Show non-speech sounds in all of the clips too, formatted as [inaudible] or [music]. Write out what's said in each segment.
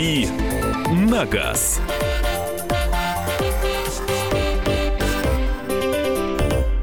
«Дави на газ».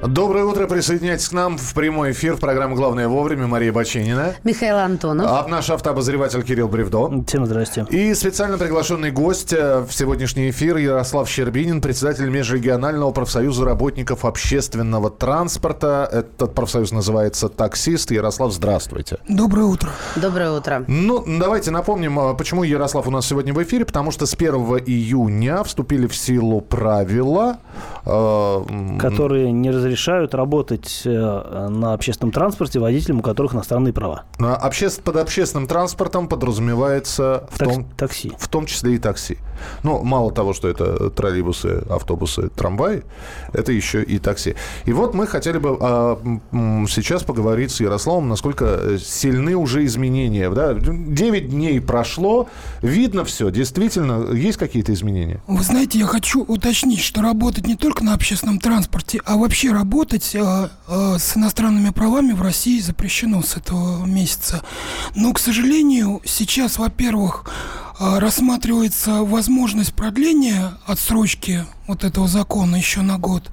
Доброе утро. Присоединяйтесь к нам в прямой эфир в программе «Главное вовремя». Мария Баченина. Михаил Антонов. А наш автообозреватель Кирилл Бревдо. Всем здрасте. И специально приглашенный гость э, в сегодняшний эфир Ярослав Щербинин, председатель Межрегионального профсоюза работников общественного транспорта. Этот профсоюз называется «Таксист». Ярослав, здравствуйте. Доброе утро. Доброе утро. Ну, давайте напомним, а, почему Ярослав у нас сегодня в эфире. Потому что с 1 июня вступили в силу правила... Э, которые не разрешают разрешают работать э, на общественном транспорте водителям, у которых иностранные права. Обще... Под общественным транспортом подразумевается в, так... том... такси. в том числе и такси. Ну, мало того, что это троллейбусы, автобусы, трамваи, это еще и такси. И вот мы хотели бы а, сейчас поговорить с Ярославом, насколько сильны уже изменения. Да? 9 дней прошло, видно все, действительно, есть какие-то изменения? Вы знаете, я хочу уточнить, что работать не только на общественном транспорте, а вообще работать э, э, с иностранными правами в России запрещено с этого месяца. Но, к сожалению, сейчас, во-первых, э, рассматривается возможность продления отсрочки вот этого закона еще на год.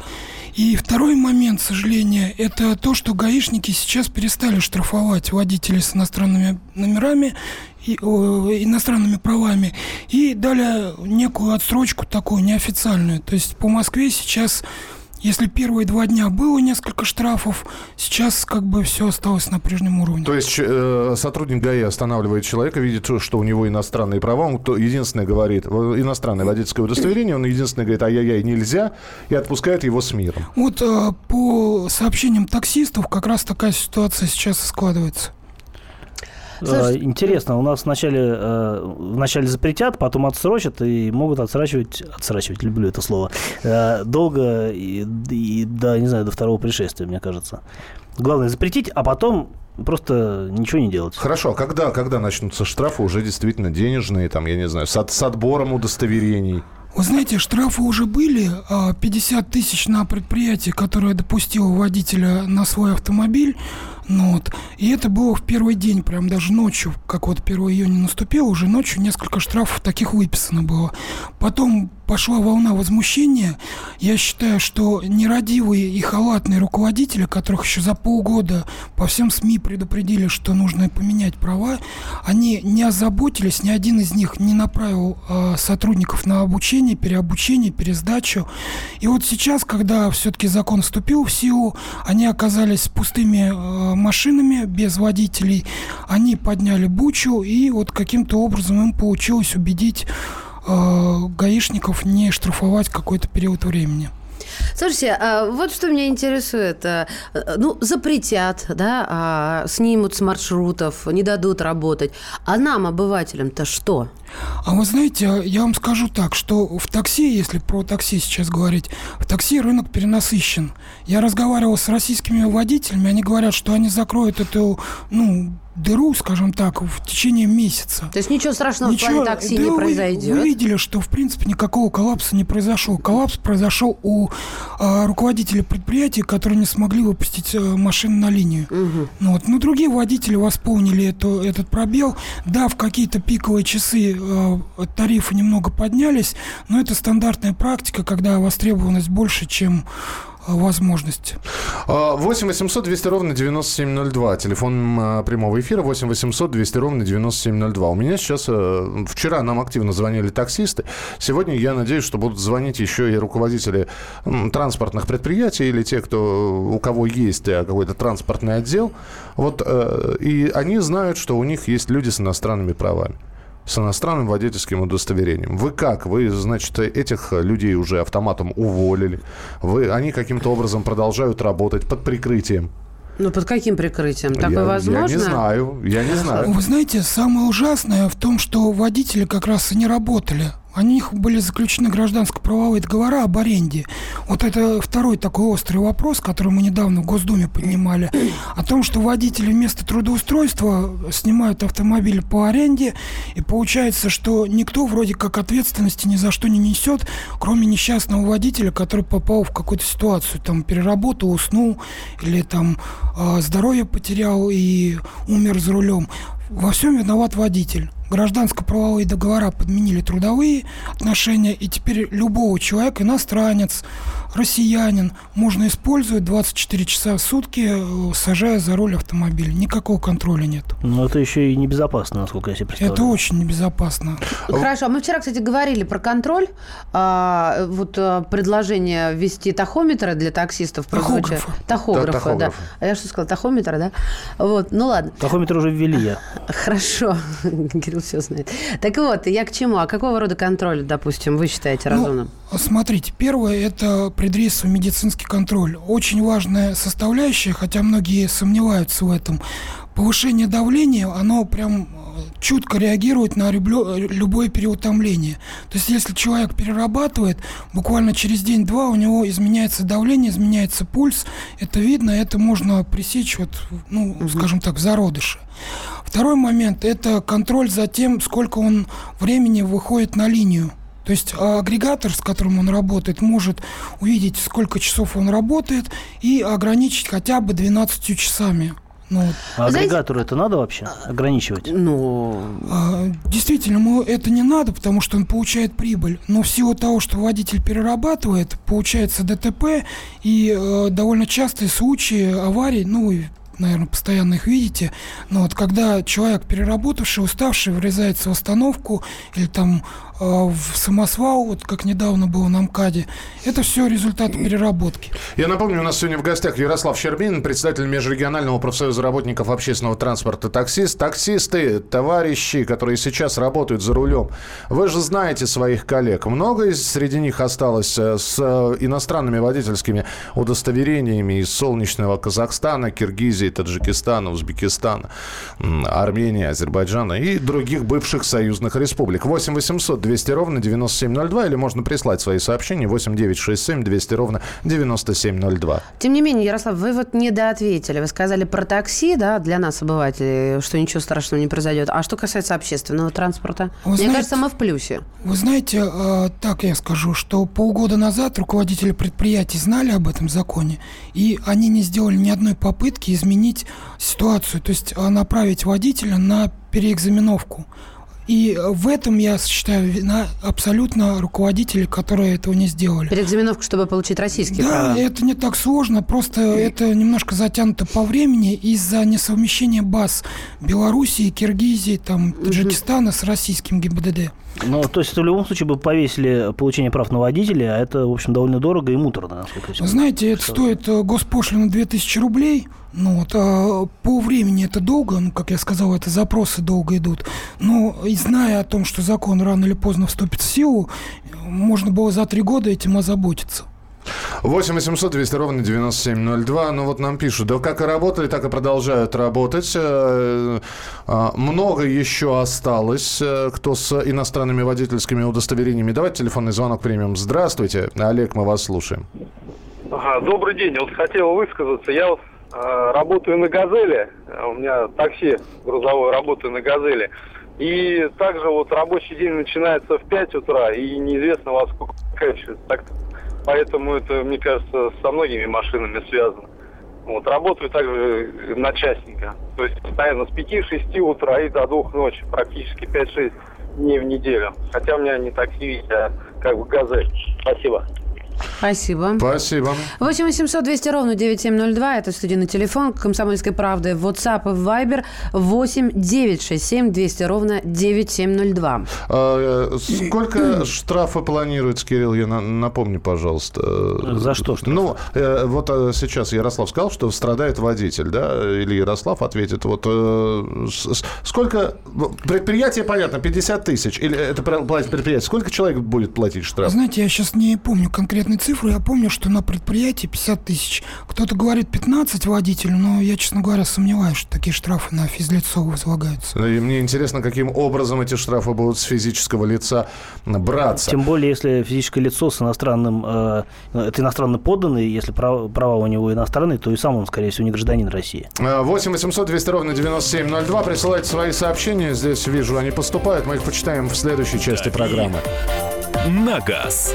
И второй момент, к сожалению, это то, что гаишники сейчас перестали штрафовать водителей с иностранными номерами и, о, иностранными правами и дали некую отсрочку такую неофициальную. То есть по Москве сейчас если первые два дня было несколько штрафов, сейчас как бы все осталось на прежнем уровне. То есть э, сотрудник ГАИ останавливает человека, видит, что у него иностранные права, он то, единственное говорит, иностранное водительское удостоверение, он единственное говорит, ай-яй-яй, нельзя, и отпускает его с миром. Вот э, по сообщениям таксистов как раз такая ситуация сейчас и складывается. Слушайте, Интересно, у нас вначале, э, вначале запретят, потом отсрочат и могут отсрачивать, отсрачивать, люблю это слово, э, долго и, и до, не знаю, до второго пришествия, мне кажется. Главное запретить, а потом просто ничего не делать. Хорошо, а когда, когда начнутся штрафы уже действительно денежные, там, я не знаю, с, с отбором удостоверений? Вы знаете, штрафы уже были, 50 а тысяч на предприятие, которое допустило водителя на свой автомобиль, ну вот. И это было в первый день, прям даже ночью, как вот 1 июня наступило, уже ночью несколько штрафов таких выписано было. Потом пошла волна возмущения. Я считаю, что нерадивые и халатные руководители, которых еще за полгода по всем СМИ предупредили, что нужно поменять права, они не озаботились, ни один из них не направил э, сотрудников на обучение, переобучение, пересдачу. И вот сейчас, когда все-таки закон вступил в силу, они оказались с пустыми э, машинами без водителей. Они подняли бучу, и вот каким-то образом им получилось убедить э, гаишников не штрафовать какой-то период времени. Слушайте, а вот что меня интересует. Э, ну, запретят, да, а снимут с маршрутов, не дадут работать. А нам, обывателям-то что? А вы знаете, я вам скажу так, что в такси, если про такси сейчас говорить, в такси рынок перенасыщен. Я разговаривал с российскими водителями, они говорят, что они закроют эту, ну, дыру, скажем так, в течение месяца. То есть ничего страшного ничего, в плане такси да не произойдет? Вы, видели, что, в принципе, никакого коллапса не произошел. Коллапс произошел у а, руководителей предприятий, которые не смогли выпустить а, машины на линию. Угу. Ну, вот. Но другие водители восполнили эту, этот пробел. Да, в какие-то пиковые часы а, тарифы немного поднялись, но это стандартная практика, когда востребованность больше, чем возможности. 8 800 200 ровно 9702. Телефон а, прямого эфира 8 800 200 ровно 9702. У меня сейчас... Э, вчера нам активно звонили таксисты. Сегодня я надеюсь, что будут звонить еще и руководители транспортных предприятий или те, кто, у кого есть э, какой-то транспортный отдел. Вот, э, и они знают, что у них есть люди с иностранными правами с иностранным водительским удостоверением. Вы как? Вы, значит, этих людей уже автоматом уволили. Вы, они каким-то образом продолжают работать под прикрытием. Ну, под каким прикрытием? Такое я, возможно? Я не знаю, я не знаю. Вы знаете, самое ужасное в том, что водители как раз и не работали у них были заключены гражданско-правовые договора об аренде. Вот это второй такой острый вопрос, который мы недавно в Госдуме поднимали, о том, что водители вместо трудоустройства снимают автомобиль по аренде, и получается, что никто вроде как ответственности ни за что не несет, кроме несчастного водителя, который попал в какую-то ситуацию, там, переработал, уснул, или там э, здоровье потерял и умер за рулем. Во всем виноват водитель. Гражданско-правовые договора подменили трудовые отношения, и теперь любого человека, иностранец, россиянин, можно использовать 24 часа в сутки, э, сажая за руль автомобиля. Никакого контроля нет. Но это еще и небезопасно, насколько я себе представляю. Это очень небезопасно. Хорошо, мы вчера, кстати, говорили про контроль. А, вот а, предложение ввести тахометры для таксистов прозвучало. Тахографы. Тахографы, Да, да, тахографы. А я что сказала, тахометры, да? Вот, ну ладно. Тахометр уже ввели я. Хорошо, Кирилл все знает. Так вот, я к чему? А какого рода контроль, допустим, вы считаете Ну, разумным? Смотрите, первое – это предрессовый медицинский контроль. Очень важная составляющая, хотя многие сомневаются в этом. Повышение давления, оно прям э, чутко реагирует на любое переутомление. То есть, если человек перерабатывает, буквально через день-два у него изменяется давление, изменяется пульс. Это видно, это можно пресечь, вот, ну, скажем так, в зародыше. Второй момент – это контроль за тем, сколько он времени выходит на линию. То есть а, агрегатор, с которым он работает, может увидеть, сколько часов он работает, и ограничить хотя бы 12 часами. Ну. А Знаете- агрегатору это надо вообще ограничивать? Ну, А, Действительно, ему это не надо, потому что он получает прибыль. Но в силу того, что водитель перерабатывает, получается ДТП и э, довольно частые случаи аварий, ну, вы, наверное, постоянно их видите, но вот когда человек переработавший, уставший, врезается в остановку или там в самосвал, вот как недавно было на МКАДе, это все результат переработки. Я напомню, у нас сегодня в гостях Ярослав Щербин, председатель Межрегионального профсоюза работников общественного транспорта «Таксист». Таксисты, товарищи, которые сейчас работают за рулем, вы же знаете своих коллег. Много из среди них осталось э, с э, иностранными водительскими удостоверениями из солнечного Казахстана, Киргизии, Таджикистана, Узбекистана, Армении, Азербайджана и других бывших союзных республик. 8 800 200 ровно 9702 или можно прислать свои сообщения 8 967 200 ровно 9702. Тем не менее, Ярослав, вы вот недоответили. Вы сказали про такси, да, для нас, обывателей, что ничего страшного не произойдет. А что касается общественного транспорта? Вы Мне знаете- кажется, мы в плюсе. Вы знаете, э, так я скажу, что полгода назад руководители предприятий знали об этом законе, и они не сделали ни одной попытки изменить ситуацию, то есть э, направить водителя на переэкзаменовку. И э, в этом, я считаю, вина абсолютно руководителей, которые этого не сделали. Переэкзаменовку, чтобы получить российские Да, права. это не так сложно, просто это немножко затянуто по времени из-за несовмещения баз Белоруссии, Киргизии, там, Таджикистана с российским ГИБДД. Ну, то есть, это в любом случае бы повесили получение прав на водителя, а это, в общем, довольно дорого и муторно, насколько я Знаете, это стоит э, госпошлина 2000 рублей. Ну вот, а по времени это долго, ну, как я сказал, это запросы долго идут. Но и зная о том, что закон рано или поздно вступит в силу, можно было за три года этим озаботиться. 8 800 200 ровно 9702. Ну вот нам пишут, да как и работали, так и продолжают работать. Э, э, Много еще осталось, э, кто с иностранными водительскими удостоверениями. Давайте телефонный звонок примем. Здравствуйте, Олег, мы вас слушаем. Ага, добрый день. Вот хотел высказаться. Я вот, э, работаю на «Газели». У меня такси грузовое, работаю на «Газели». И также вот рабочий день начинается в 5 утра, и неизвестно во сколько заканчивается. Так, поэтому это, мне кажется, со многими машинами связано. Вот, работаю также на частника. То есть постоянно с 5-6 утра и до 2 ночи, практически 5-6 дней в неделю. Хотя у меня не такси, а как бы «Газель». Спасибо. Спасибо. Спасибо. 8 800 200 ровно 9702. Это студийный телефон «Комсомольской правды». WhatsApp и Viber 8 967 200 ровно 9702. А, э, Сколько штрафа планируется, Кирилл, я на- напомни, пожалуйста. За что штраф? Ну, э, вот э, сейчас Ярослав сказал, что страдает водитель, да, или Ярослав ответит. Вот сколько... Предприятие, понятно, 50 тысяч, или это платит предприятие. Сколько человек будет платить штраф? Знаете, я сейчас не помню конкретные цифры, я помню, что на предприятии 50 тысяч. Кто-то говорит 15 водителю, но я, честно говоря, сомневаюсь, что такие штрафы на физлицо возлагаются. И мне интересно, каким образом эти штрафы будут с физического лица браться. Тем более, если физическое лицо с иностранным, э, это иностранно подданный, если права, права у него иностранные, то и сам он, скорее всего, не гражданин России. 8 800 200 ровно 9702. Присылайте свои сообщения. Здесь вижу, они поступают. Мы их почитаем в следующей части программы. На газ.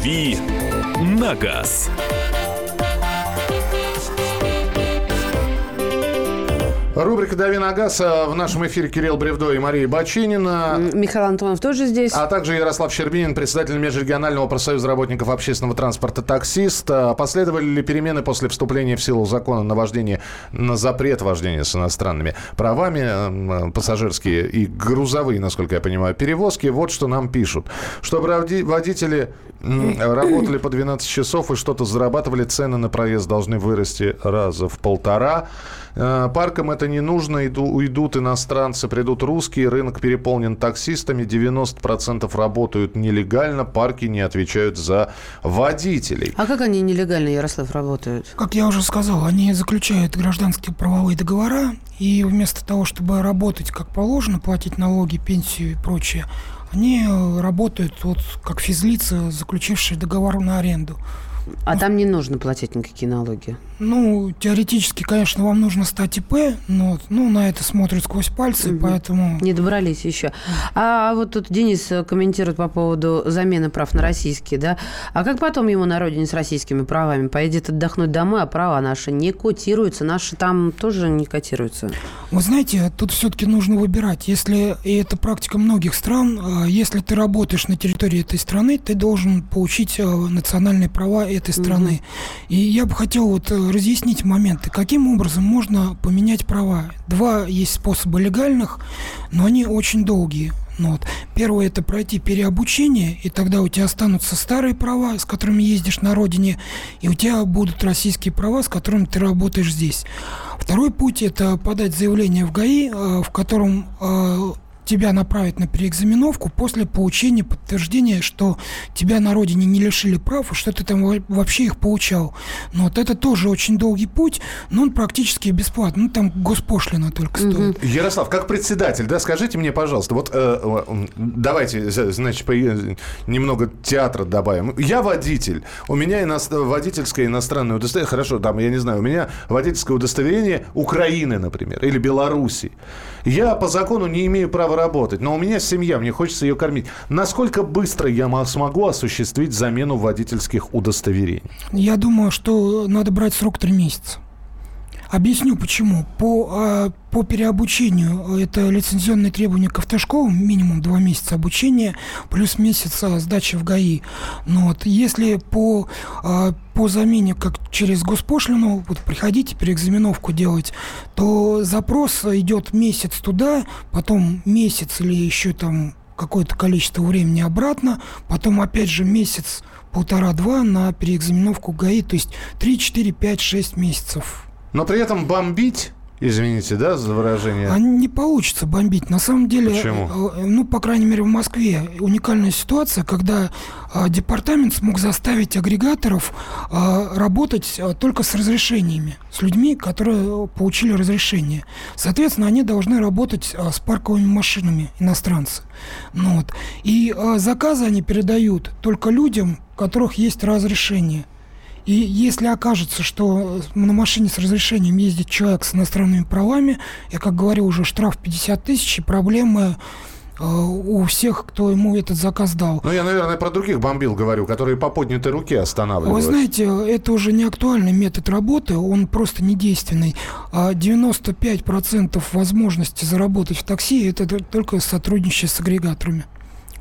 «Дави на газ». Рубрика «Дави на газ». А в нашем эфире Кирилл Бревдо и Мария Бочинина. Михаил Антонов тоже здесь. А также Ярослав Щербинин, председатель Межрегионального профсоюза работников общественного транспорта «Таксист». А последовали ли перемены после вступления в силу закона на вождение, на запрет вождения с иностранными правами, пассажирские и грузовые, насколько я понимаю, перевозки? Вот что нам пишут. Чтобы водители [coughs] работали по 12 часов и что-то зарабатывали, цены на проезд должны вырасти раза в полтора. Э, паркам это не нужно, иду, уйдут иностранцы, придут русские, рынок переполнен таксистами, 90% работают нелегально, парки не отвечают за водителей. А как они нелегально, Ярослав, работают? Как я уже сказал, они заключают гражданские правовые договора, и вместо того, чтобы работать как положено, платить налоги, пенсию и прочее, они работают вот как физлица, заключившие договор на аренду. А там не нужно платить никакие налоги? Ну, теоретически, конечно, вам нужно стать ИП, но ну, на это смотрят сквозь пальцы, угу. поэтому... Не добрались еще. А вот тут Денис комментирует по поводу замены прав на российские, да? А как потом ему на родине с российскими правами? Поедет отдохнуть домой, а права наши не котируются, наши там тоже не котируются? Вы знаете, тут все-таки нужно выбирать. Если, и это практика многих стран, а, если ты работаешь на территории этой страны, ты должен получить а, национальные права этой страны. Угу. И я бы хотел вот э, разъяснить моменты, каким образом можно поменять права. Два есть способа легальных, но они очень долгие. Ну, вот. Первое – это пройти переобучение, и тогда у тебя останутся старые права, с которыми ездишь на родине, и у тебя будут российские права, с которыми ты работаешь здесь. Второй путь – это подать заявление в ГАИ, э, в котором э, тебя направят на переэкзаменовку после получения подтверждения, что тебя на родине не лишили прав, и что ты там вообще их получал. Но вот это тоже очень долгий путь, но он практически бесплатный. Ну, там госпошлина только стоит. Угу. Ярослав, как председатель, да, скажите мне, пожалуйста, вот э, э давайте, значит, немного театра добавим. Я водитель, у меня ино... водительское иностранное удостоверение, хорошо, там, я не знаю, у меня водительское удостоверение Украины, например, или Беларуси. Я по закону не имею права работать, но у меня семья, мне хочется ее кормить. Насколько быстро я смогу осуществить замену водительских удостоверений? Я думаю, что надо брать срок три месяца. Объясню почему. По, а, по переобучению это лицензионные требования к автошколам, минимум два месяца обучения, плюс месяц сдачи в ГАИ. Но вот если по, а, по замене, как через госпошлину, вот приходите переэкзаменовку делать, то запрос идет месяц туда, потом месяц или еще там какое-то количество времени обратно, потом опять же месяц полтора-два на переэкзаменовку ГАИ, то есть 3, 4, 5, 6 месяцев но при этом бомбить Извините, да, за выражение? А не получится бомбить. На самом деле, Почему? Э, ну, по крайней мере, в Москве уникальная ситуация, когда а, департамент смог заставить агрегаторов а, работать а, только с разрешениями, с людьми, которые получили разрешение. Соответственно, они должны работать а, с парковыми машинами, иностранцы. Ну, вот. И а, заказы они передают только людям, у которых есть разрешение. И если окажется, что на машине с разрешением ездит человек с иностранными правами, я, как говорил, уже штраф 50 тысяч, и проблемы э, у всех, кто ему этот заказ дал. Ну, я, наверное, про других бомбил говорю, которые по поднятой руке останавливают. Вы знаете, это уже не актуальный метод работы, он просто не действенный. А 95% возможности заработать в такси – это только сотрудничание с агрегаторами.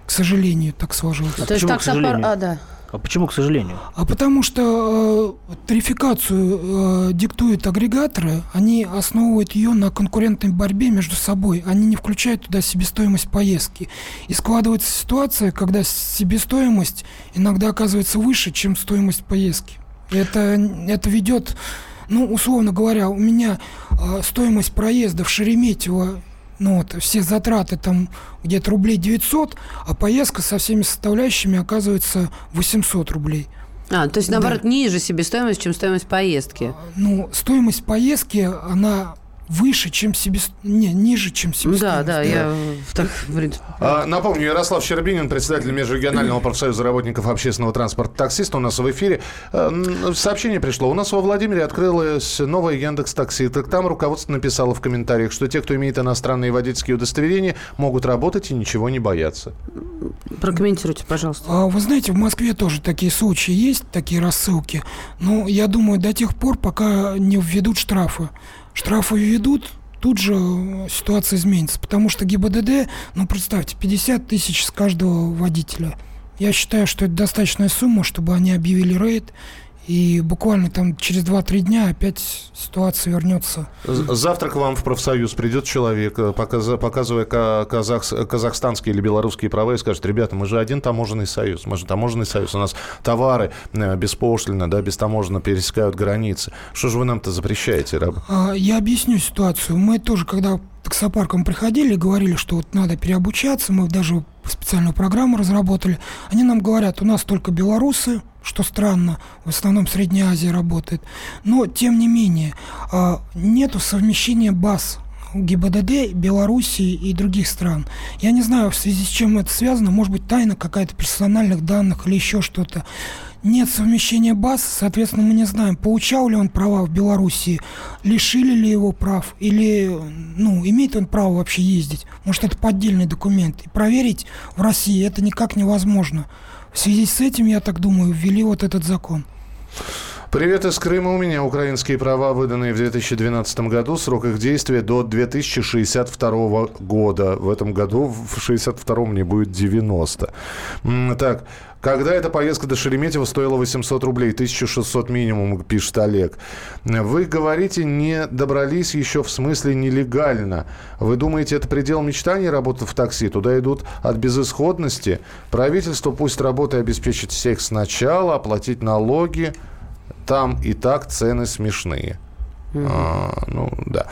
К сожалению, так сложилось. То есть так, а, да. А почему, к сожалению? А потому что э, тарификацию э, диктуют агрегаторы, они основывают ее на конкурентной борьбе между собой, они не включают туда себестоимость поездки. И складывается ситуация, когда себестоимость иногда оказывается выше, чем стоимость поездки. Это, это ведет, ну, условно говоря, у меня э, стоимость проезда в Шереметьево ну вот, все затраты там где-то рублей 900, а поездка со всеми составляющими оказывается 800 рублей. А, то есть, наоборот, да. ниже себестоимость, чем стоимость поездки. Ну, стоимость поездки, она выше, чем себе... Не, ниже, чем себестоимость. Да, да, я так. А, напомню, Ярослав Щербинин, председатель Межрегионального профсоюза работников общественного транспорта таксист, у нас в эфире. А, сообщение пришло. У нас во Владимире открылось новое Яндекс Такси. Так там руководство написало в комментариях, что те, кто имеет иностранные водительские удостоверения, могут работать и ничего не бояться. Прокомментируйте, пожалуйста. А, вы знаете, в Москве тоже такие случаи есть, такие рассылки. Но я думаю, до тех пор, пока не введут штрафы штрафы введут, тут же ситуация изменится. Потому что ГИБДД, ну представьте, 50 тысяч с каждого водителя. Я считаю, что это достаточная сумма, чтобы они объявили рейд и буквально там через 2-3 дня опять ситуация вернется. Завтра к вам в профсоюз придет человек, э, показывая казах, казахстанские или белорусские права, и скажет, ребята, мы же один таможенный союз, мы же таможенный союз, у нас товары э, беспошлино, да, бестаможенно пересекают границы. Что же вы нам-то запрещаете? А, я объясню ситуацию. Мы тоже, когда таксопаркам приходили и говорили, что вот надо переобучаться, мы даже специальную программу разработали. Они нам говорят, у нас только белорусы, что странно, в основном Средняя Азия работает. Но, тем не менее, а, нету совмещения баз ГИБДД, Белоруссии и других стран. Я не знаю, в связи с чем это связано, может быть, тайна какая-то персональных данных или еще что-то. Нет совмещения баз, соответственно, мы не знаем, получал ли он права в Белоруссии, лишили ли его прав, или, ну, имеет он право вообще ездить. Может, это поддельный документ. И проверить в России это никак невозможно. В связи с этим, я так думаю, ввели вот этот закон. Привет из Крыма. У меня украинские права, выданные в 2012 году. Срок их действия до 2062 года. В этом году, в 62 мне будет 90. Так, когда эта поездка до Шереметьево стоила 800 рублей, 1600 минимум, пишет Олег. Вы говорите, не добрались еще в смысле нелегально. Вы думаете, это предел мечтаний работать в такси? Туда идут от безысходности. Правительство пусть работы обеспечит всех сначала, оплатить налоги. Там и так цены смешные. А, ну, да.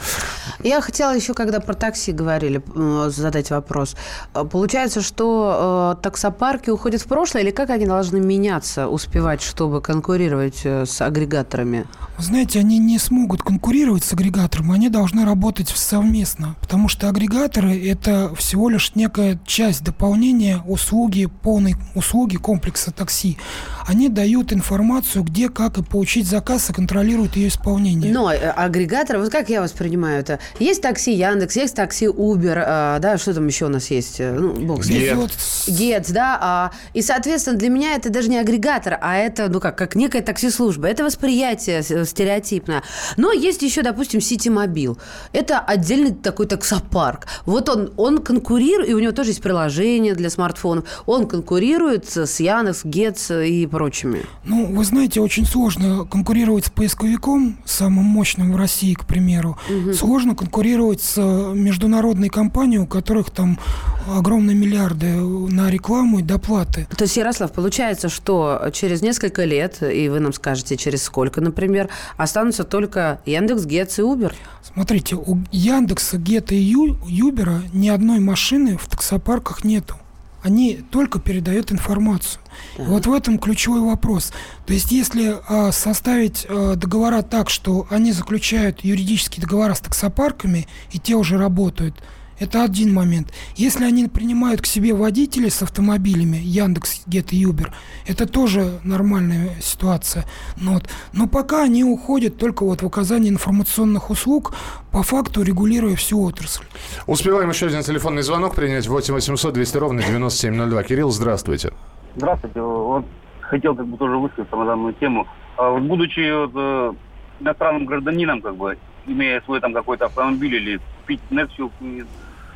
Я хотела еще, когда про такси говорили, задать вопрос. А, получается, что э, таксопарки уходят в прошлое, или как они должны меняться, успевать, чтобы конкурировать э, с агрегаторами? Знаете, они не смогут конкурировать с агрегатором, они должны работать совместно, потому что агрегаторы – это всего лишь некая часть дополнения услуги, полной услуги комплекса такси. Они дают информацию, где, как и получить заказ, и контролируют ее исполнение. Но э, агрегаторы, вот как я воспринимаю это? Есть такси Яндекс, есть такси Uber, а, да, что там еще у нас есть? Э, ну, бог Гетц. Гетц, да, а, и, соответственно, для меня это даже не агрегатор, а это, ну как, как некая такси-служба. Это восприятие стереотипное. Но есть еще, допустим, Ситимобил. Это отдельный такой таксопарк. Вот он, он конкурирует, и у него тоже есть приложение для смартфонов. Он конкурирует с Яндекс, Гетц и прочими. Ну, вы знаете, очень сложно конкурировать с поисковиком, самым мощным в России, к примеру, угу. сложно конкурировать с э, международной компанией, у которых там огромные миллиарды на рекламу и доплаты. То есть, Ярослав, получается, что через несколько лет, и вы нам скажете, через сколько, например, останутся только Яндекс, Гетц и Убер? Смотрите, у Яндекса, Гетта и Юбера ни одной машины в таксопарках нету они только передают информацию. И вот в этом ключевой вопрос. То есть, если э, составить э, договора так, что они заключают юридические договора с таксопарками, и те уже работают, это один момент. Если они принимают к себе водителей с автомобилями, Яндекс, Гет и Юбер, это тоже нормальная ситуация. Но, вот, но пока они уходят только вот в оказание информационных услуг, по факту регулируя всю отрасль. Успеваем еще один телефонный звонок принять. 8 800 200 ровно 9702. Кирилл, здравствуйте. Здравствуйте. Вот хотел как бы тоже высказаться на данную тему. А вот, будучи вот, э, иностранным гражданином, как бы, имея свой там какой-то автомобиль или Nexus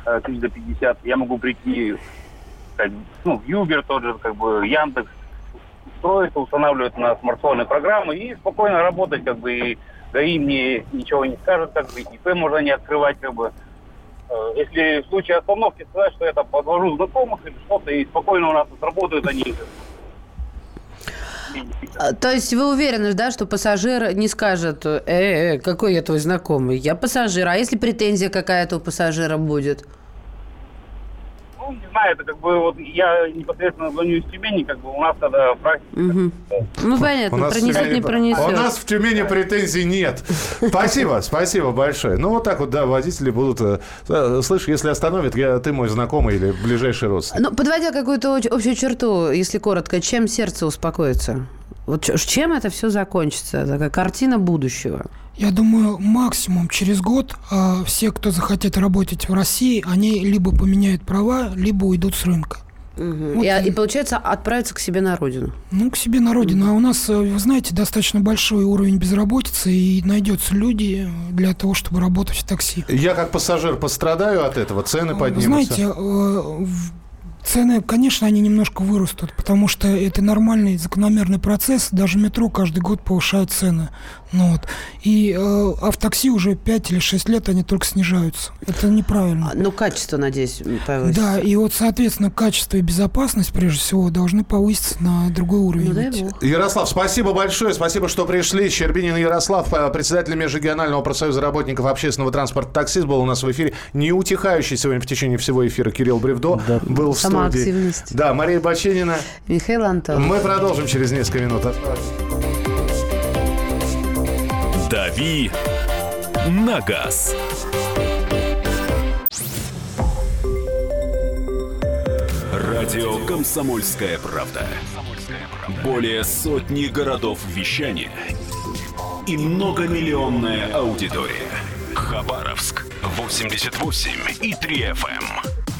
тысяч до 50, я могу прийти как, ну, в Uber тот же, как бы Яндекс, устроиться, устанавливать на смартфоны программы и спокойно работать, как бы, и ГАИ мне ничего не скажет, как бы, ИП можно не открывать, как бы. Э, если в случае остановки сказать, что я там подвожу знакомых или что-то, и спокойно у нас тут работают они. А, То есть вы уверены, да, что пассажир не скажет, э, э, какой я твой знакомый, я пассажир, а если претензия какая-то у пассажира будет? Ну, не знаю, это как бы вот я непосредственно звоню из Тюмени, как бы у нас тогда практика. Ну, У понятно, нас в пронесет, Тюмени- не пронесет. У нас в Тюмени претензий нет. Спасибо, спасибо большое. Ну, вот так вот, да, водители будут... э, э, Слышь, если остановит, я, ты мой знакомый или ближайший родственник. Ну, подводя какую-то общую черту, если коротко, чем сердце успокоится? Вот чем это все закончится? Такая картина будущего. Я думаю, максимум через год а, все, кто захотят работать в России, они либо поменяют права, либо уйдут с рынка. Мгм. Вот и, и- и, получается, отправиться к себе на родину. Ну, к себе на родину. А у нас, э, вы знаете, достаточно большой уровень безработицы, и найдется люди для того, чтобы работать в такси. Я как пассажир пострадаю от этого, цены Вы поднимутся. знаете, э, в- цены, конечно, они немножко вырастут, потому что это нормальный закономерный процесс. Даже метро каждый год повышает цены. Ну, вот. И, э, а в такси уже 5 или 6 лет они только снижаются. Это неправильно. А, Ну, качество, надеюсь, повысится. Да, и вот, соответственно, качество и безопасность, прежде всего, должны повыситься на другой уровень. Ну, дай выйти. бог. Ярослав, спасибо большое, спасибо, что пришли. Щербинин Ярослав, э, председатель Межрегионального профсоюза работников общественного транспорта «Таксист» был у нас в эфире. Не утихающий сегодня в течение всего эфира Кирилл Бревдо Да. был в студии. Самоактивность. Да, Мария Баченина. Михаил Антонов. Мы продолжим через несколько минут. «Дави на газ». Радио «Комсомольская правда». Более сотни городов вещания и многомиллионная аудитория. Хабаровск 88 и 3 FM.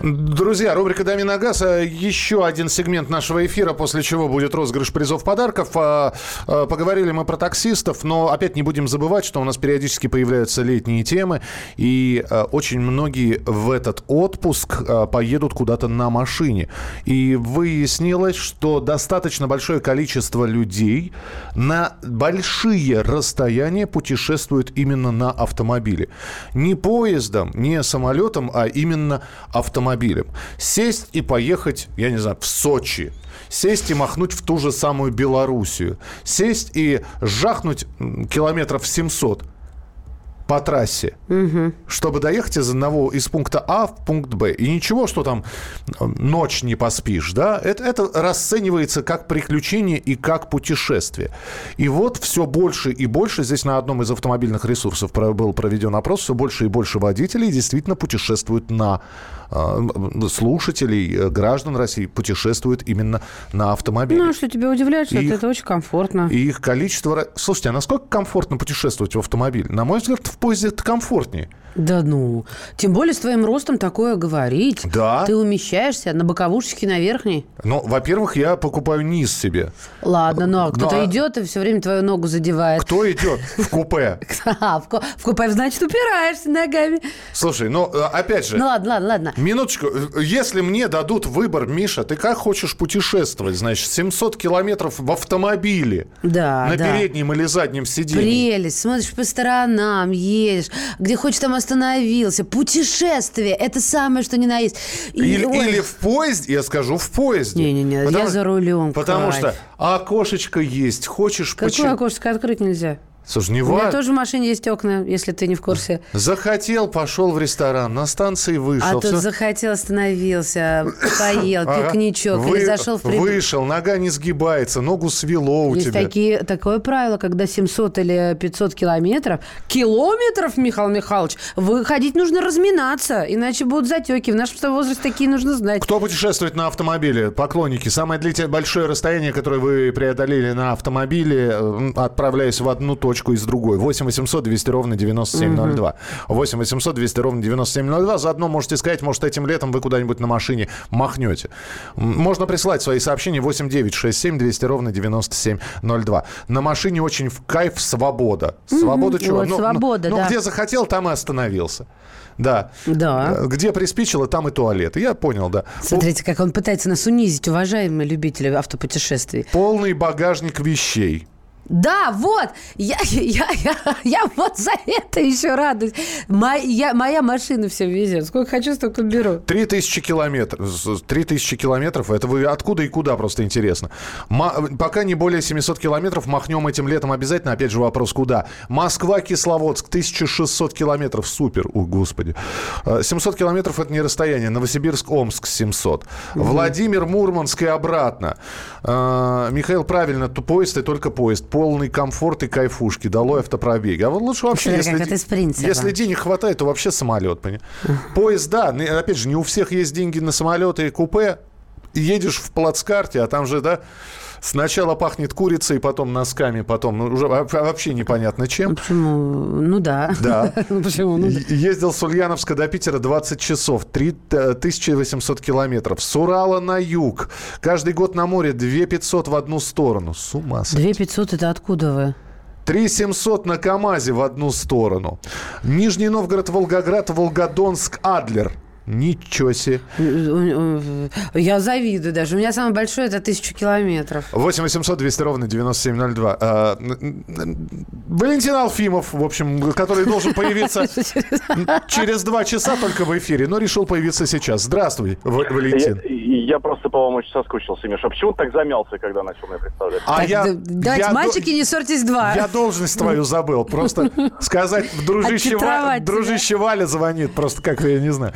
Друзья, рубрика «Дами на газ». а, Еще один сегмент нашего эфира, после чего будет розыгрыш призов подарков. А, а, Поговорили мы про таксистов, но опять не будем забывать, что у нас периодически появляются летние темы. И очень многие в этот отпуск поедут куда-то на машине. И выяснилось, что достаточно большое количество людей на большие расстояния путешествуют именно на автомобиле. Не поездом, не самолетом, а именно автомобилем. Сесть и поехать, я не знаю, в Сочи. Сесть и махнуть в ту же самую Белоруссию. Сесть и жахнуть километров 700 по трассе, чтобы доехать из одного из пункта А в пункт Б. И ничего, что там э, ночь не поспишь, да, это, это расценивается как приключение и как путешествие. И вот все больше и больше, здесь на одном из автомобильных ресурсов был проведен опрос, все больше и больше водителей действительно путешествуют на э, слушателей, э, граждан России, путешествуют именно на автомобиле. Ну, а что тебя удивляет, что Их- это очень комфортно. И их количество... Слушайте, а насколько комфортно путешествовать в автомобиле? На мой взгляд, в поезде это комфортнее. Да ну. Тем более с твоим ростом такое говорить. Да. Ты умещаешься на боковушечке на верхней. Но, во-первых, я покупаю низ себе. Ладно, но кто-то Да. идет и все время твою ногу задевает. Кто идет [laughs] в купе? А, в, купе, значит, упираешься ногами. Слушай, ну, э, опять же, Ну ладно, ладно, ладно. Минуточку. Если мне дадут выбор, Миша, ты как хочешь путешествовать? Значит, 700 километров в автомобиле. Да, На да. переднем или заднем сиденье. Прелесть, смотришь по сторонам, едешь, где хочешь там остановился. Путешествие, это самое, что ни на есть. И, Или, ой, или в поезде, я скажу, в поезде. Не-не-не, я за рулем, Потому кайф. что окошечко есть, хочешь... Какое почи- окошко открыть нельзя? Слушай, не У меня тоже в машине есть окна, если ты не в курсе. Захотел, пошел в ресторан, на станции вышел. А тут всё- захотел, остановился, [coughs] поел, пикничок, Вы- или зашел в пред- Вышел, нога не сгибается, ногу свело у Есть тебя. такие, такое правило, когда 700 или 500 километров, километров, Михаил Михайлович, выходить нужно разминаться, иначе будут затеки. В нашем возрасте такие нужно знать. Кто путешествует на автомобиле? Поклонники. Самое длительное большое расстояние, которое вы преодолели на автомобиле, отправляясь в одну точку точку из другой. 8 800 200 ровно 9702. 8 800 200 ровно 9702. Заодно можете сказать, может, этим летом вы куда-нибудь на машине махнете. Можно присылать свои сообщения 8 9 6 7 200 ровно 9702. На машине очень в кайф свобода. Свобода чего? Вот, Ну, ну, свобода, ну, да. где захотел, там и остановился. Да. Да. Где приспичило, там и туалет. Я понял, да. Смотрите, как он пытается нас унизить, уважаемые любители автопутешествий. Полный багажник вещей. Да, вот, я, [laughs] я, я, я вот за это еще радуюсь. Моя, моя машина все везет. Сколько хочу, столько беру. 3000 километров. 3000 километров. Это вы откуда и куда, просто интересно. Ма- пока не более 700 километров. Махнем этим летом обязательно. Опять же вопрос, куда? Москва-Кисловодск. 1600 километров. Супер. О, господи. Э, 700 километров это не расстояние. Новосибирск-Омск 700. Владимир, Мурманск и обратно. Э, Михаил, правильно. Поезд и только поезд. Полный комфорт и кайфушки. Долой автопробеги. А вот лучше вообще, Смотри, если, принципа. если денег хватает, то вообще самолет. понимаешь? Поезд, да. ну, Опять же, не у всех есть деньги на самолеты и купе. Едешь в плацкарте, а там же, да, сначала пахнет курицей, потом носками, потом ну, уже во- вообще непонятно чем. Почему? Ну да. Да. [laughs] Ну почему? Ну, да. Ездил с Ульяновска до Питера 20 часов, 3, э, 1800 километров. С Урала на юг. Каждый год на море 2 500 в одну сторону. С ума сойти. 2 500 это откуда вы? 3 700 на КАМАЗе в одну сторону. Нижний Новгород, Волгоград, Волгодонск, Адлер. Ничего себе. Я завидую даже. У меня самое большое это тысячу километров. 8 800 200 ровно 9702. А, н- Валентин Алфимов, в общем, который должен появиться [laughs] через два часа только в эфире, но решил появиться сейчас. Здравствуй, Валентин. Я, просто, по-моему, очень соскучился, Миша. А почему так замялся, когда начал меня представлять? А Так, я, да- давайте, я мальчики, не ссорьтесь два. Я должность твою забыл. Просто сказать, [laughs] дружище, Ва- дружище Валя звонит. Просто как-то я не знаю.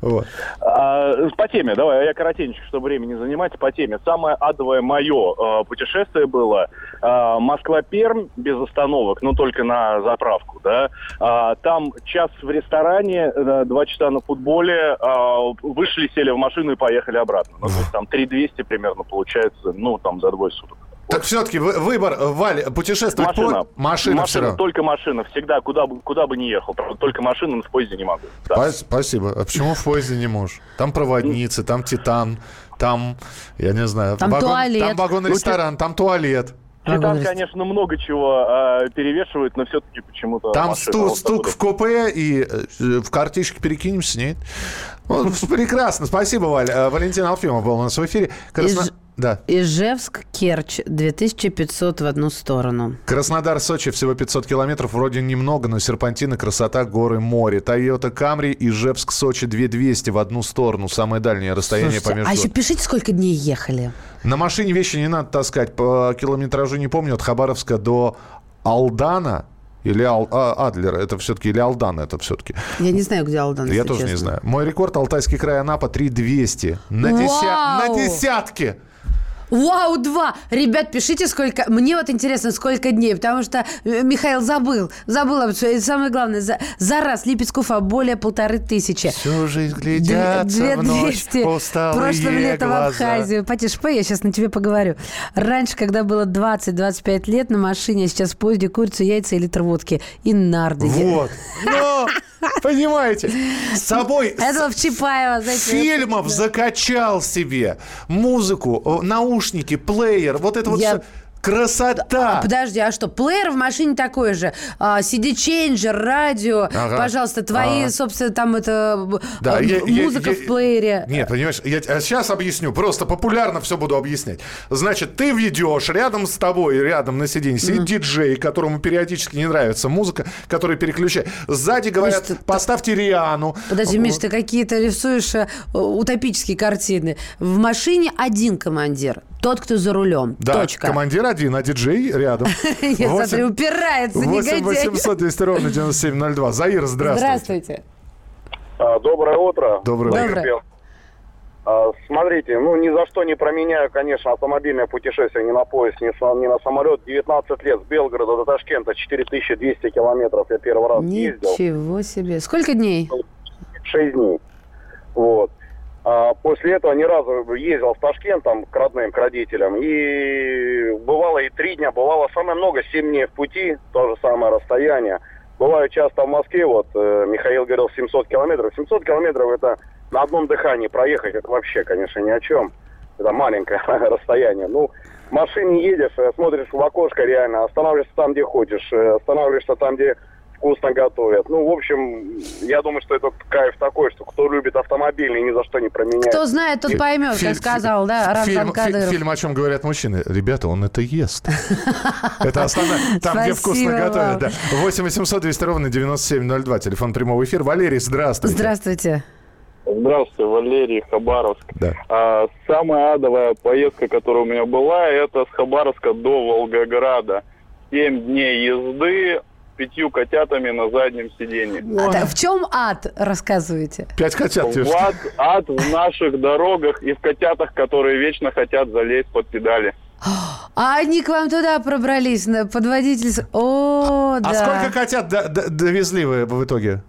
Вот. А, по теме, давай, я коротенько, чтобы время не занимать, по теме. Самое адовое мое э, путешествие было э, Москва-Пермь без остановок, но только на заправку, да. А, там час в ресторане, э, два часа на футболе, а, вышли, сели в машину и поехали обратно. Ну, то есть там 3200 примерно получается, ну, там за двое суток. Так все-таки выбор, э, Валь, путешествовать Машина. по... Машина, все равно. только машина. Всегда, куда бы, куда бы ни ехал. Правда, Только машина, в поезде не могу. Да. Спа- Спасибо. А почему в поезде не можешь? Там проводницы, там титан, там, я не знаю, Там туалет. там вагон-ресторан, там туалет. Титан, Вагон конечно, много чего э, перевешивает, но все-таки почему-то Там сту- Вот стук в купе и э, в картишке перекинемся, нет? Вот, [laughs] прекрасно. Спасибо, Валь. Э, Валентин Алфимов был у нас в эфире. Красно- Да. Ижевск, Керчь, 2500 в одну сторону. Краснодар, Сочи, всего 500 километров. Вроде немного, но серпантины, красота, горы, море. Тойота Камри, Ижевск, Сочи, 2200 в одну сторону. Самое дальнее расстояние Слушайте, помежду. а еще пишите, сколько дней ехали. На машине вещи не надо таскать. По километражу не помню. От Хабаровска до Алдана или Ал- а, Адлера. Это все-таки или Алдан это все-таки. Я не знаю, где Алдан, Я тоже не честно. знаю. Мой рекорд Алтайский край Анапа 3200. На, деся- Вау! на десятке. Вау, два! Ребят, пишите, сколько... Мне вот интересно, сколько дней, потому что э, Михаил забыл. Забыл, об этом. И самое главное, за, за раз Липецк Уфа более полторы тысячи. Всю жизнь Две глядятся в 200 усталые прошлым летом в глаза. Абхазию. Потише, я сейчас на тебе поговорю. Раньше, когда было 20-25 лет на машине, а сейчас в поезде курица, яйца и литр водки. И нарды. Вот. Но, понимаете, с собой... Это в Чапаево, знаете. Фильмов закачал себе. Музыку, о, наушники, плеер. Вот это вот Я- все. Красота. Подожди, а что, плеер в машине такой же? А, CD-чейнджер, радио, Ага. пожалуйста, твои, Ага. собственно, там это Да, э, я- я- музыка я- в плеере. Нет, понимаешь, я сейчас объясню. Просто популярно все буду объяснять. Значит, ты ведешь, рядом с тобой, рядом на сиденье сидит диджей, которому периодически не нравится музыка, который переключает. Сзади говорят, Значит, поставьте Риану. Подожди, Миш, ты какие-то рисуешь э, утопические картины. В машине один командир, тот, кто за рулем. Да, Точка. командир один, а диджей рядом. [laughs] Я Восемь- смотрю, упирается, 8 негодяй. 800 200 ровно 9702. Заир, здравствуйте. Здравствуйте. А, Доброе утро. Доброе утро. А, Смотрите, ну ни за что не променяю, конечно, автомобильное путешествие ни на поезд, ни, ни на самолет. 19 лет с Белгорода до Ташкента, 4200 километров я первый раз ездил. Ничего себе. Сколько дней? 6 дней. Вот. А после этого ни разу ездил в Ташкент там к родным, к родителям. И бывало и три дня, бывало самое много, семь дней в пути, то же самое расстояние. Бываю часто в Москве, вот э, Михаил говорил 700 километров. 700 километров это на одном дыхании проехать, это вообще, конечно, ни о чем. Это маленькое [laughs] расстояние. Ну, в машине едешь, э, смотришь в окошко реально, останавливаешься там, где хочешь, э, останавливаешься там, где вкусно готовят. Ну, в общем, я думаю, что этот кайф такой, что кто любит автомобильный, ни за что не променяет. Кто знает, тот поймет, Фильм- как сказал, да, Рамзан Фильм, Кадыров. фильм, о чем говорят мужчины. Ребята, он это ест. [laughs] Это основное. Там, где вкусно готовят. да. 8 800 200 ровно 9702. Телефон прямого эфира. Валерий, здравствуйте. Здравствуйте. Здравствуйте, Валерий, Хабаровск. Да. А, самая адовая поездка, которая у меня была, это с Хабаровска до Волгограда. Семь дней езды, пятью котятами на заднем сиденье. А, так, в чем ад, рассказывайте? Пять котят. В ад, ад в наших дорогах и в котятах, которые вечно хотят залезть под педали. А они к вам туда пробрались, на подводитель... О, да. А сколько котят до- до- довезли вы в итоге?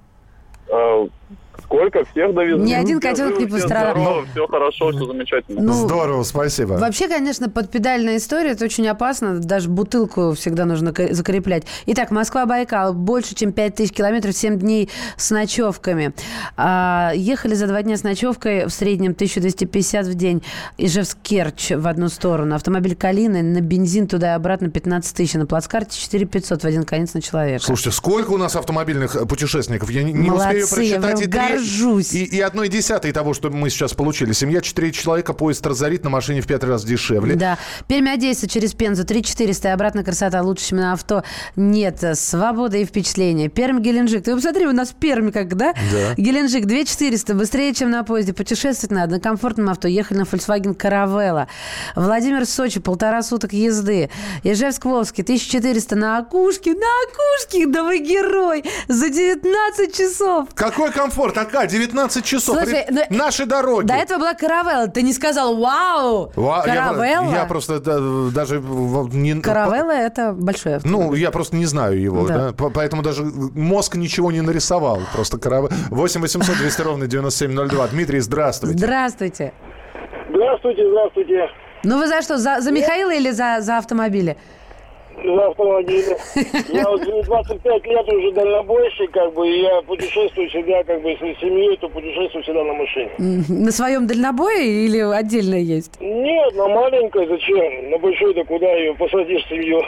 Сколько? Всех довезли? Ни один котенок не все пострадал. здоровы, Все хорошо, все замечательно. Ну, Здорово, спасибо. Вообще, конечно, подпедальная история, это очень опасно. Даже бутылку всегда нужно закреплять. Итак, Москва-Байкал. Больше, чем 5000 километров, 7 дней с ночевками. А, ехали за два дня с ночевкой в среднем 1250 в день. Ижевск-Керчь в одну сторону. Автомобиль Калина на бензин туда и обратно 15 тысяч. На плацкарте 4500 в один конец на человека. Слушайте, сколько у нас автомобильных путешественников? Я не, не Молодцы, успею прочитать и, три- горжусь. и, и одной десятой того, что мы сейчас получили. Семья четыре человека, поезд разорит на машине в пять раз дешевле. Да. Пермь Одесса через Пензу 3400 и обратно красота лучше, чем на авто. Нет, свобода и впечатление. Пермь Геленджик. Ты посмотри, у нас в Перми как, да? Да. Геленджик 2400, быстрее, чем на поезде. Путешествовать надо на комфортном авто. Ехали на Volkswagen Caravella. Владимир Сочи, полтора суток езды. Ижевск Волжский 1400 на окушке. На окушке, да вы герой! За 19 часов. Какой комфорт, Ака, 19 часов. Слушай, Ри- ну, Наши дороги. До этого была Каравелла. Ты не сказал «Вау!» Ва- я, Каравелла? я просто да, даже не... Каравелла – это большой автомобиль. Ну, я просто не знаю его, Да. да. По- Поэтому даже мозг ничего не нарисовал. Просто каравелла. 8 800 200 ровно 9702. Дмитрий, здравствуйте. Здравствуйте. Здравствуйте, здравствуйте. Ну вы за что? За, за Михаила или за, за автомобили? За автомобили. Я вот 25 лет уже дальнобойщик, как бы, и я путешествую всегда, как бы, с семьей, то путешествую всегда на машине. На своем дальнобое или отдельно есть? Нет, на маленькой зачем? На большой-то куда ее посадишь семью? [laughs]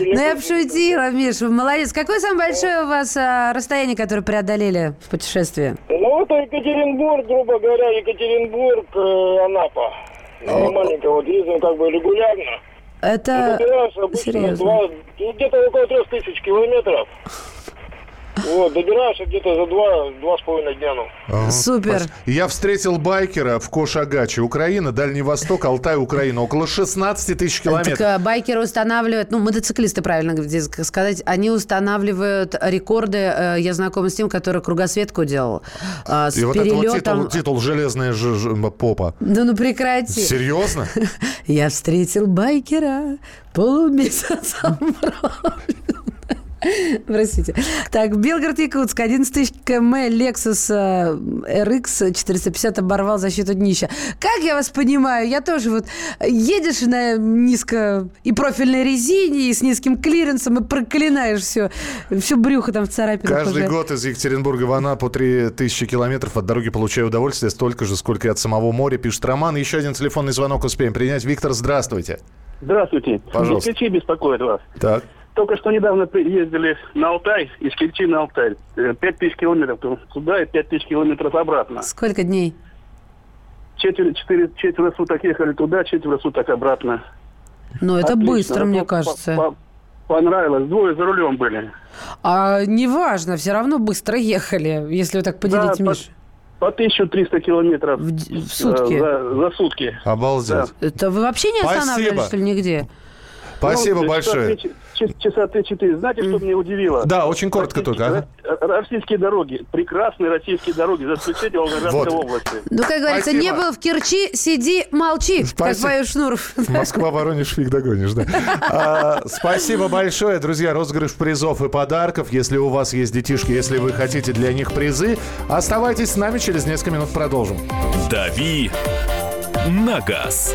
Ну, я пошутила, Миш, вы молодец. Какое самое большое у вас а, расстояние, которое преодолели в путешествии? Ну, это Екатеринбург, грубо говоря, Екатеринбург, э, Анапа. Маленькая, вот ездим как бы регулярно. Это Добираешь обычно серьезно. ну, где-то около трех тысяч километров. Вот, добираешься где-то за два, два с половиной дня, ну. Ага, Супер. Я встретил байкера в Кошагаче, Украина, Дальний Восток, Алтай, Украина. Около 16 тысяч километров. Так, байкеры устанавливают, ну, мотоциклисты, правильно сказать, они устанавливают рекорды. э, Я знакома с тем, который кругосветку делал. а, С И вот это вот перелетом... титул, титул «Железная ж- ж- попа». Да ну прекрати. Серьезно? [laughs] Я встретил байкера полумесяца [laughs] [laughs] Простите. Так, Белгород-Якутск, 11 тысяч км, Lexus э, RX 450 оборвал защиту днища. Как я вас понимаю, я тоже вот едешь на низко и профильной резине, и с низким клиренсом, и проклинаешь все, все брюхо там в царапинах Каждый уже. год из Екатеринбурга в Анапу 3000 километров от дороги получаю удовольствие столько же, сколько и от самого моря, пишет Роман. Еще один телефонный звонок успеем принять. Виктор, здравствуйте. Здравствуйте. Пожалуйста. Из Кельчи беспокоит вас. Так. Только что недавно ездили на Алтай, из Кельчи на Алтай. Э, Пять тысяч километров туда и пять тысяч километров обратно. Сколько дней? Четверо, четыре, четверо суток ехали туда, четверо суток обратно. Ну, это Отлично. быстро, мне По- кажется. по- Понравилось. Двое за рулем были. А неважно, все равно быстро ехали, если вы так поделите, Да, по- Миш. По 1300 километров В, в сутки. э, за, за сутки. Обалдеть. Это вы вообще не Спасибо. останавливались, что ли, нигде? Спасибо Ну, большое. Вечер- часа Т4. Знаете, что меня удивило? Да, очень коротко только. Российские дороги. Прекрасные российские дороги. За исключением Волгоградской Вот. области. Ну, как говорится, не был в Керчи, сиди, молчи, как Спасибо. поет Шнуров. Москва, Воронеж, фиг догонишь, да. [laughs] А, спасибо большое, друзья. Розыгрыш призов и подарков. Если у вас есть детишки, если вы хотите для них призы, оставайтесь с нами. Через несколько минут продолжим. «Дави на газ».